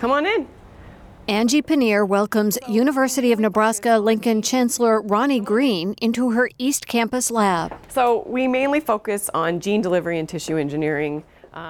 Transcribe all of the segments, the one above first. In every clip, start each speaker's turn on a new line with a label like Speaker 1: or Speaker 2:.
Speaker 1: come on in.
Speaker 2: Angie Pannier welcomes University of Nebraska Lincoln Chancellor Ronnie Green into her East Campus lab.
Speaker 1: So, we mainly focus on gene delivery and tissue engineering.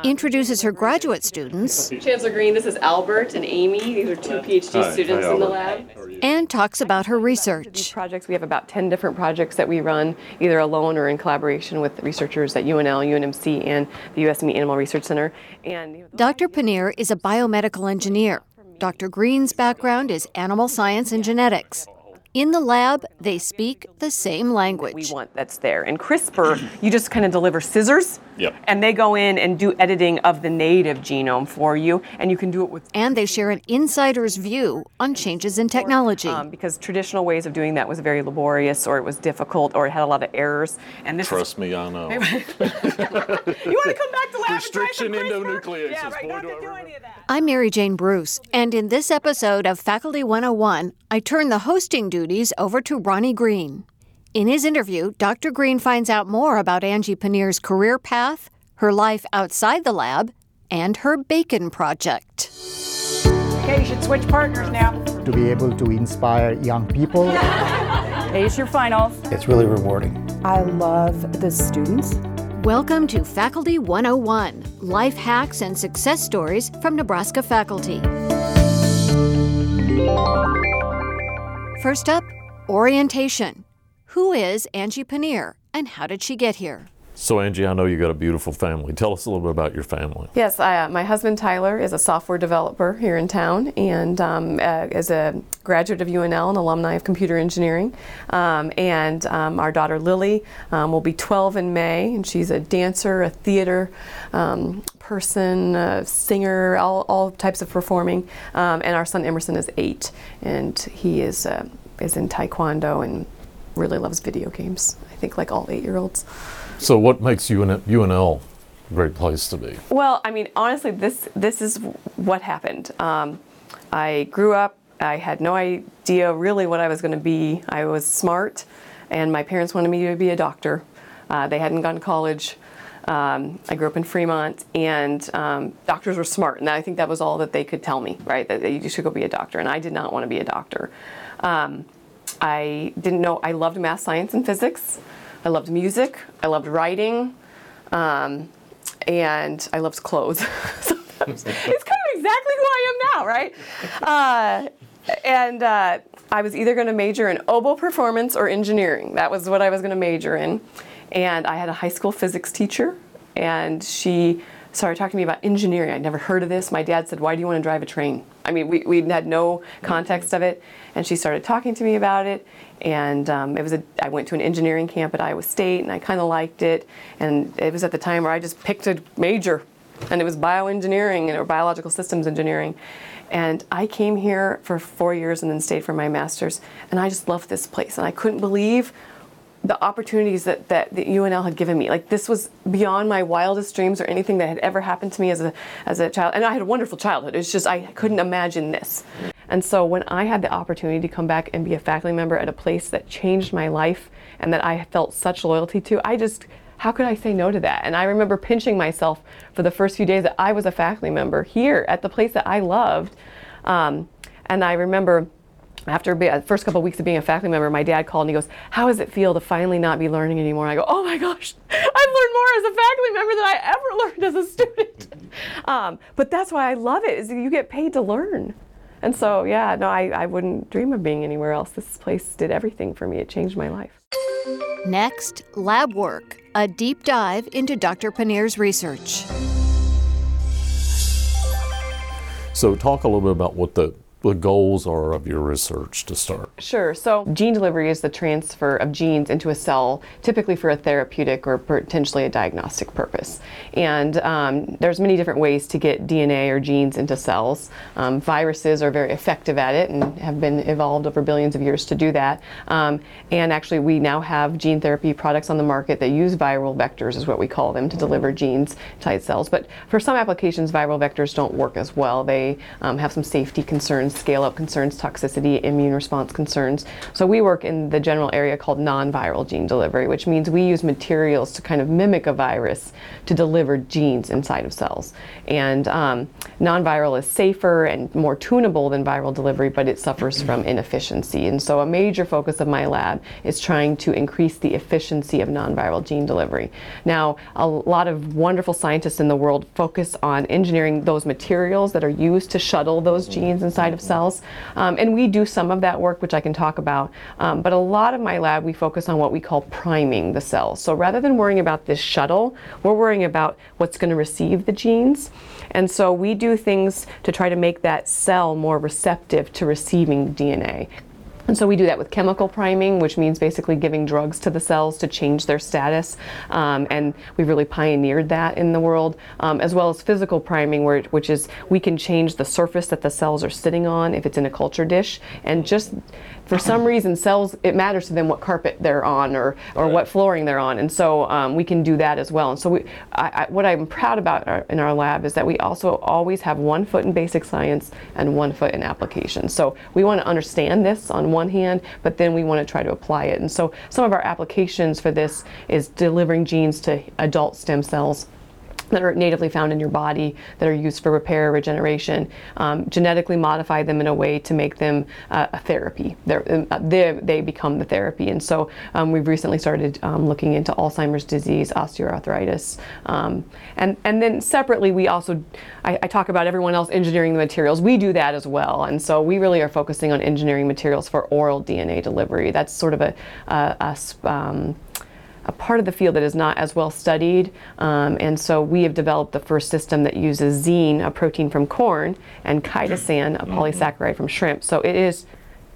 Speaker 2: Introduces her graduate students
Speaker 1: Chancellor Green, this is Albert and Amy. These are two PhD
Speaker 3: Hi.
Speaker 1: students
Speaker 3: Hi,
Speaker 1: in the lab.
Speaker 2: and talks about her research.
Speaker 1: projects, we have about 10 different projects that we run either alone or in collaboration with researchers at UNL, UNMC, and the US Meat Animal Research Center. And
Speaker 2: Dr. Pannier is a biomedical engineer. Dr. Green's background is animal science and genetics. In the lab, they speak the same language.
Speaker 1: we want that's there. And CRISPR, you just kind of deliver scissors,
Speaker 3: Yep.
Speaker 1: and they go in and do editing of the native genome for you, and you can do it with
Speaker 2: And they share an insider's view on changes in technology.
Speaker 1: um, because traditional ways of doing that was very laborious, or it was difficult, or it had a lot of errors. And this
Speaker 3: Trust me, I know.
Speaker 1: you want to come back to lab
Speaker 3: Restriction
Speaker 1: and try some CRISPR?
Speaker 3: endonucleases.
Speaker 1: Yeah, right.
Speaker 3: Boy,
Speaker 1: Not
Speaker 3: do
Speaker 1: to
Speaker 3: I
Speaker 1: do any of that.
Speaker 2: I'm Mary Jane Bruce, and in this episode of Faculty 101, I turn the hosting duties over to Ronnie Green. In his interview, Dr. Green finds out more about Angie Pannier's career path, her life outside the lab, and her bacon project.
Speaker 4: Okay, you should switch partners now.
Speaker 5: to be able to inspire young people.
Speaker 4: Ace your finals.
Speaker 6: It's really rewarding.
Speaker 7: I love the students.
Speaker 2: Welcome to Faculty 101 Life Hacks and Success Stories from Nebraska Faculty. First up, orientation. Who is Angie Pannier and how did she get here?
Speaker 3: So, Angie, I know you got a beautiful family. Tell us a little bit about your family.
Speaker 1: Yes, I, uh, my husband Tyler is a software developer here in town and um, uh, is a graduate of UNL and alumni of computer engineering. Um, and um, our daughter Lily um, will be 12 in May, and she's a dancer, a theater um, person, a singer, all, all types of performing. Um, and our son Emerson is eight, and he is uh, is in taekwondo and really loves video games. I think like all eight-year-olds.
Speaker 3: So, what makes UN- UNL a great place to be?
Speaker 1: Well, I mean, honestly, this this is what happened. Um, I grew up. I had no idea really what I was going to be. I was smart, and my parents wanted me to be a doctor. Uh, they hadn't gone to college. Um, I grew up in Fremont, and um, doctors were smart, and I think that was all that they could tell me, right? That you should go be a doctor, and I did not want to be a doctor. Um, I didn't know. I loved math, science, and physics. I loved music. I loved writing. Um, and I loved clothes. it's kind of exactly who I am now, right? Uh, and uh, I was either going to major in oboe performance or engineering. That was what I was going to major in. And I had a high school physics teacher, and she started talking to me about engineering. I'd never heard of this. My dad said, Why do you want to drive a train? I mean, we, we had no context of it. And she started talking to me about it. And um, it was a, I went to an engineering camp at Iowa State, and I kind of liked it. And it was at the time where I just picked a major, and it was bioengineering or biological systems engineering. And I came here for four years and then stayed for my master's. And I just loved this place. And I couldn't believe the opportunities that, that the UNL had given me. Like this was beyond my wildest dreams or anything that had ever happened to me as a as a child. And I had a wonderful childhood. It's just I couldn't imagine this. And so when I had the opportunity to come back and be a faculty member at a place that changed my life and that I felt such loyalty to, I just how could I say no to that? And I remember pinching myself for the first few days that I was a faculty member here at the place that I loved. Um, and I remember after be- the first couple of weeks of being a faculty member, my dad called and he goes, "How does it feel to finally not be learning anymore?" I go, "Oh my gosh, I've learned more as a faculty member than I ever learned as a student." um, but that's why I love it is you get paid to learn. And so, yeah, no, I, I wouldn't dream of being anywhere else. This place did everything for me. It changed my life.
Speaker 2: Next, lab work, a deep dive into Dr. Pannier's research.
Speaker 3: So, talk a little bit about what the, the goals are of your research to start.
Speaker 1: Sure. So, gene delivery is the transfer of genes into a cell, typically for a therapeutic or potentially a diagnostic purpose. And um, there's many different ways to get DNA or genes into cells. Um, viruses are very effective at it and have been evolved over billions of years to do that. Um, and actually, we now have gene therapy products on the market that use viral vectors, is what we call them, to deliver genes inside cells. But for some applications, viral vectors don't work as well. They um, have some safety concerns concerns, scale up concerns, toxicity, immune response concerns. So we work in the general area called non viral gene delivery, which means we use materials to kind of mimic a virus to deliver genes inside of cells. And um, non viral is safer and more tunable than viral delivery, but it suffers from inefficiency. And so a major focus of my lab is trying to increase the efficiency of non viral gene delivery. Now, a lot of wonderful scientists in the world focus on engineering those materials that are used to shuttle those genes inside of cells. Um, and we do some of that work, which I can talk about. Um, but a lot of my lab, we focus on what we call priming the cells. So rather than worrying about this shuttle, we're worrying about what's going to receive the genes. And so we do things to try to make that cell more receptive to receiving DNA. And so we do that with chemical priming, which means basically giving drugs to the cells to change their status. Um, and we really pioneered that in the world, um, as well as physical priming, where, which is we can change the surface that the cells are sitting on if it's in a culture dish. And just for some reason, cells, it matters to them what carpet they're on or, or what flooring they're on. And so um, we can do that as well. And so we, I, I, what I'm proud about our, in our lab is that we also always have one foot in basic science and one foot in application. So we want to understand this on one hand, but then we want to try to apply it. And so some of our applications for this is delivering genes to adult stem cells that are natively found in your body that are used for repair, regeneration, um, genetically modify them in a way to make them uh, a therapy. They're, uh, they they become the therapy. And so um, we've recently started um, looking into Alzheimer's disease, osteoarthritis. Um, and, and then separately, we also, I, I, talk about everyone else engineering the materials. We do that as well. And so we really are focusing on engineering materials for oral DNA delivery. That's sort of a, a, a um, a part of the field that is not as well studied. Um, and so we have developed the first system that uses zein, a protein from corn, and chitosan, a polysaccharide from shrimp. So it is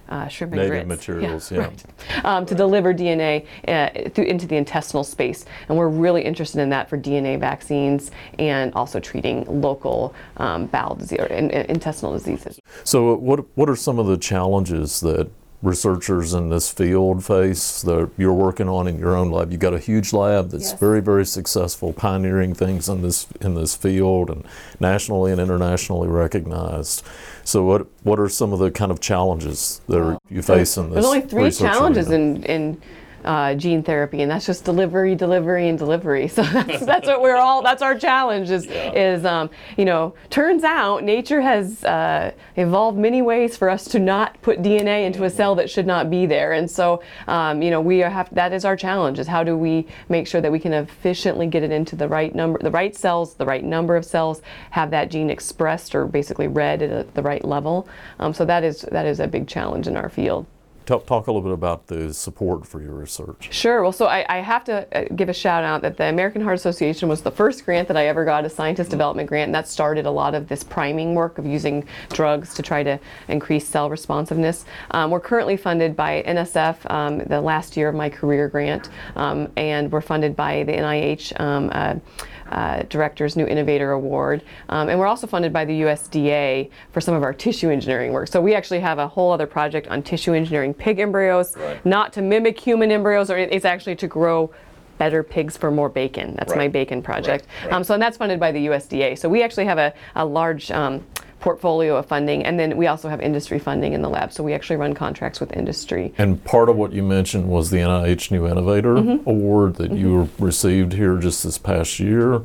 Speaker 1: uh, shrimp and
Speaker 3: Native
Speaker 1: grits.
Speaker 3: materials, yeah.
Speaker 1: Right. Um, to deliver DNA uh, through, into the intestinal space. And we're really interested in that for DNA vaccines and also treating local um, bowel disease or in, in intestinal diseases.
Speaker 3: So, what what are some of the challenges that researchers in this field face that you're working on in your own lab? You've got a huge lab that's
Speaker 1: Yes.
Speaker 3: very, very successful, pioneering things in this in this field and nationally and internationally recognized. So, what what are some of the kind of challenges that you face in this?
Speaker 1: There's only three challenges
Speaker 3: arena?
Speaker 1: in in uh, gene therapy, and that's just delivery, delivery, and delivery. So that's that's what we're all. That's our challenge. Is is um, you know turns out nature has uh, evolved many ways for us to not put DNA into a cell that should not be there, and so um, you know we have that is our challenge. Is how do we make sure that we can efficiently get it into the right number, the right cells, the right number of cells, have that gene expressed or basically read at a, the right level. Um, so that is that is a big challenge in our field.
Speaker 3: Talk, talk a little bit about the support for your research.
Speaker 1: Sure. Well, so I, I have to uh, give a shout out that the American Heart Association was the first grant that I ever got, a scientist development grant, and that started a lot of this priming work of using drugs to try to increase cell responsiveness. Um, we're currently funded by NSF, um, the last year of my career grant, um, and we're funded by the NIH. Um, uh, uh, Director's New Innovator Award. Um, and we're also funded by the USDA for some of our tissue engineering work. So we actually have a whole other project on tissue engineering pig embryos, not to mimic human embryos, or it's actually to grow better pigs for more bacon. That's my bacon project. Um, so and that's funded by the USDA. So we actually have a, a large um, portfolio of funding, and then we also have industry funding in the lab. So we actually run contracts with industry.
Speaker 3: And part of what you mentioned was the NIH New Innovator
Speaker 1: Mm-hmm.
Speaker 3: Award that you received here just this past year.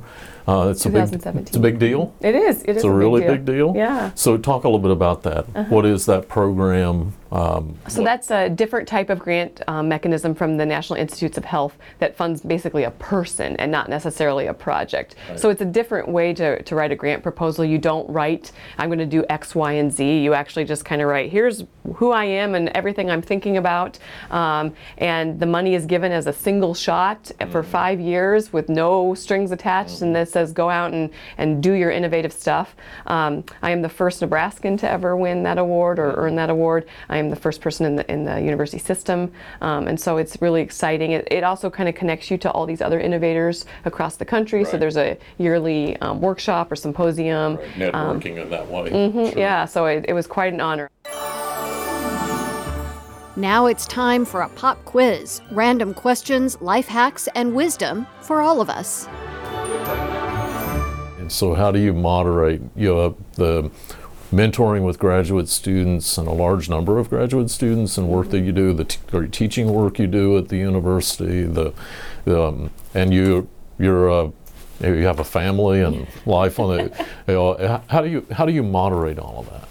Speaker 3: Uh, it's a big, it's a big deal.
Speaker 1: It is. It is
Speaker 3: It's a really big deal.
Speaker 1: Yeah. Uh-huh.
Speaker 3: So talk a little bit about that. What is that program? Um,
Speaker 1: So that's a different type of grant um, mechanism from the National Institutes of Health that funds basically a person and not necessarily a project. So it's a different way to, to write a grant proposal. You don't write, I'm going to do X, Y, and Z. You actually just kind of write, here's who I am and everything I'm thinking about. Um, and the money is given as a single shot for five years with no strings attached. And this says go out and, and do your innovative stuff. Um, I am the first Nebraskan to ever win that award or earn that award. I am the first person in the, in the university system. Um, and so it's really exciting. It, it also kind of connects you to all these other innovators across the country. So there's a yearly um, workshop or symposium.
Speaker 3: networking in that way.
Speaker 1: Mm, Yeah, so it, it was quite an honor.
Speaker 2: Now it's time for a pop quiz random questions, life hacks, and wisdom for all of us.
Speaker 3: And so how do you moderate you know, the mentoring with graduate students and a large number of graduate students and work that you do, the t- teaching work you do at the university, the, um, and you you're uh, you have a family and life on the. You know, how do you how do you moderate all of that?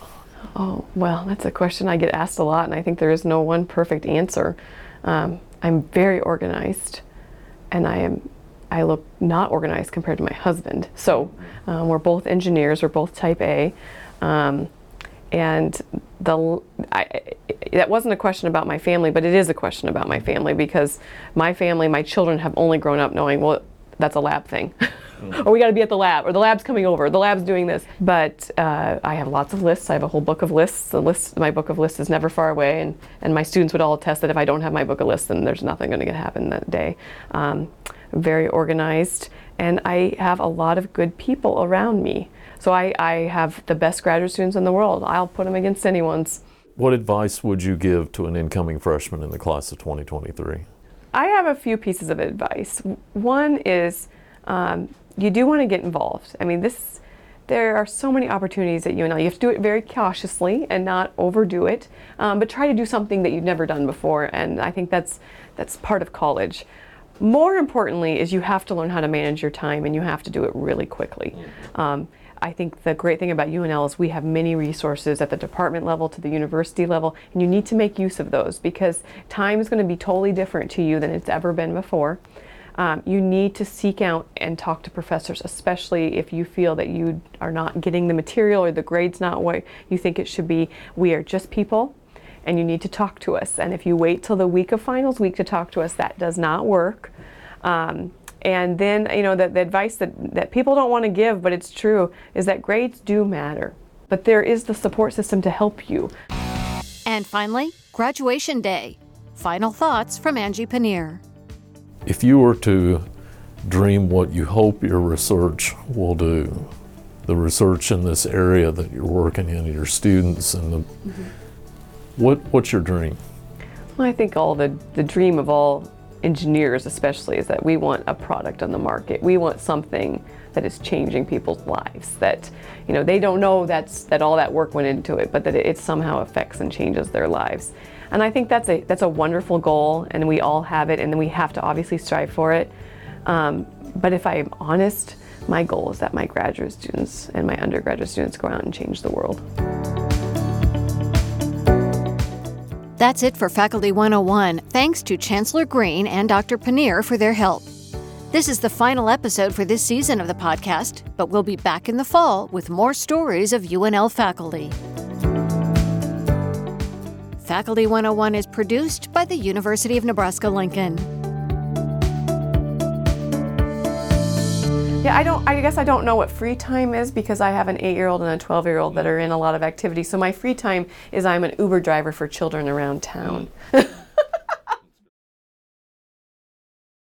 Speaker 1: Oh, well, that's a question I get asked a lot, and I think there is no one perfect answer. Um, I'm very organized, and I am. I look not organized compared to my husband. So um, we're both engineers. We're both Type A, um, and the I, that wasn't a question about my family, but it is a question about my family because my family, my children, have only grown up knowing well that's a lab thing. or we got to be at the lab, or the lab's coming over, the lab's doing this. But uh, I have lots of lists. I have a whole book of lists. The list, my book of lists is never far away, and, and my students would all attest that if I don't have my book of lists, then there's nothing going to get happen that day. Um, very organized, and I have a lot of good people around me. So I, I have the best graduate students in the world. I'll put them against anyone's.
Speaker 3: What advice would you give to an incoming freshman in the class of 2023?
Speaker 1: I have a few pieces of advice. One is um, you do want to get involved. I mean, this there are so many opportunities at UNL. You have to do it very cautiously and not overdo it, um, but try to do something that you've never done before. And I think that's that's part of college. More importantly, is you have to learn how to manage your time, and you have to do it really quickly. Um, I think the great thing about UNL is we have many resources at the department level to the university level, and you need to make use of those because time is going to be totally different to you than it's ever been before. Um, you need to seek out and talk to professors, especially if you feel that you are not getting the material or the grade's not what you think it should be. We are just people, and you need to talk to us. And if you wait till the week of finals week to talk to us, that does not work. Um, and then, you know, the, the advice that, that people don't want to give, but it's true, is that grades do matter. But there is the support system to help you.
Speaker 2: And finally, graduation day. Final thoughts from Angie Pannier.
Speaker 3: If you were to dream what you hope your research will do, the research in this area that you're working in, your students, and the, mm-hmm. what, what's your dream?
Speaker 1: Well, I think all the, the dream of all engineers especially is that we want a product on the market. We want something that is changing people's lives. That you know they don't know that's that all that work went into it, but that it, it somehow affects and changes their lives. And I think that's a that's a wonderful goal, and we all have it, and then we have to obviously strive for it. Um, but if I'm honest, my goal is that my graduate students and my undergraduate students go out and change the world.
Speaker 2: That's it for Faculty 101. Thanks to Chancellor Green and Dr. Pannier for their help. This is the final episode for this season of the podcast, but we'll be back in the fall with more stories of UNL faculty. Faculty 101 is produced by the University of Nebraska Lincoln.
Speaker 1: Yeah, I don't. I guess I don't know what free time is because I have an eight-year-old and a twelve-year-old that mm. are in a lot of activities. So my free time is I'm an Uber driver for children around town.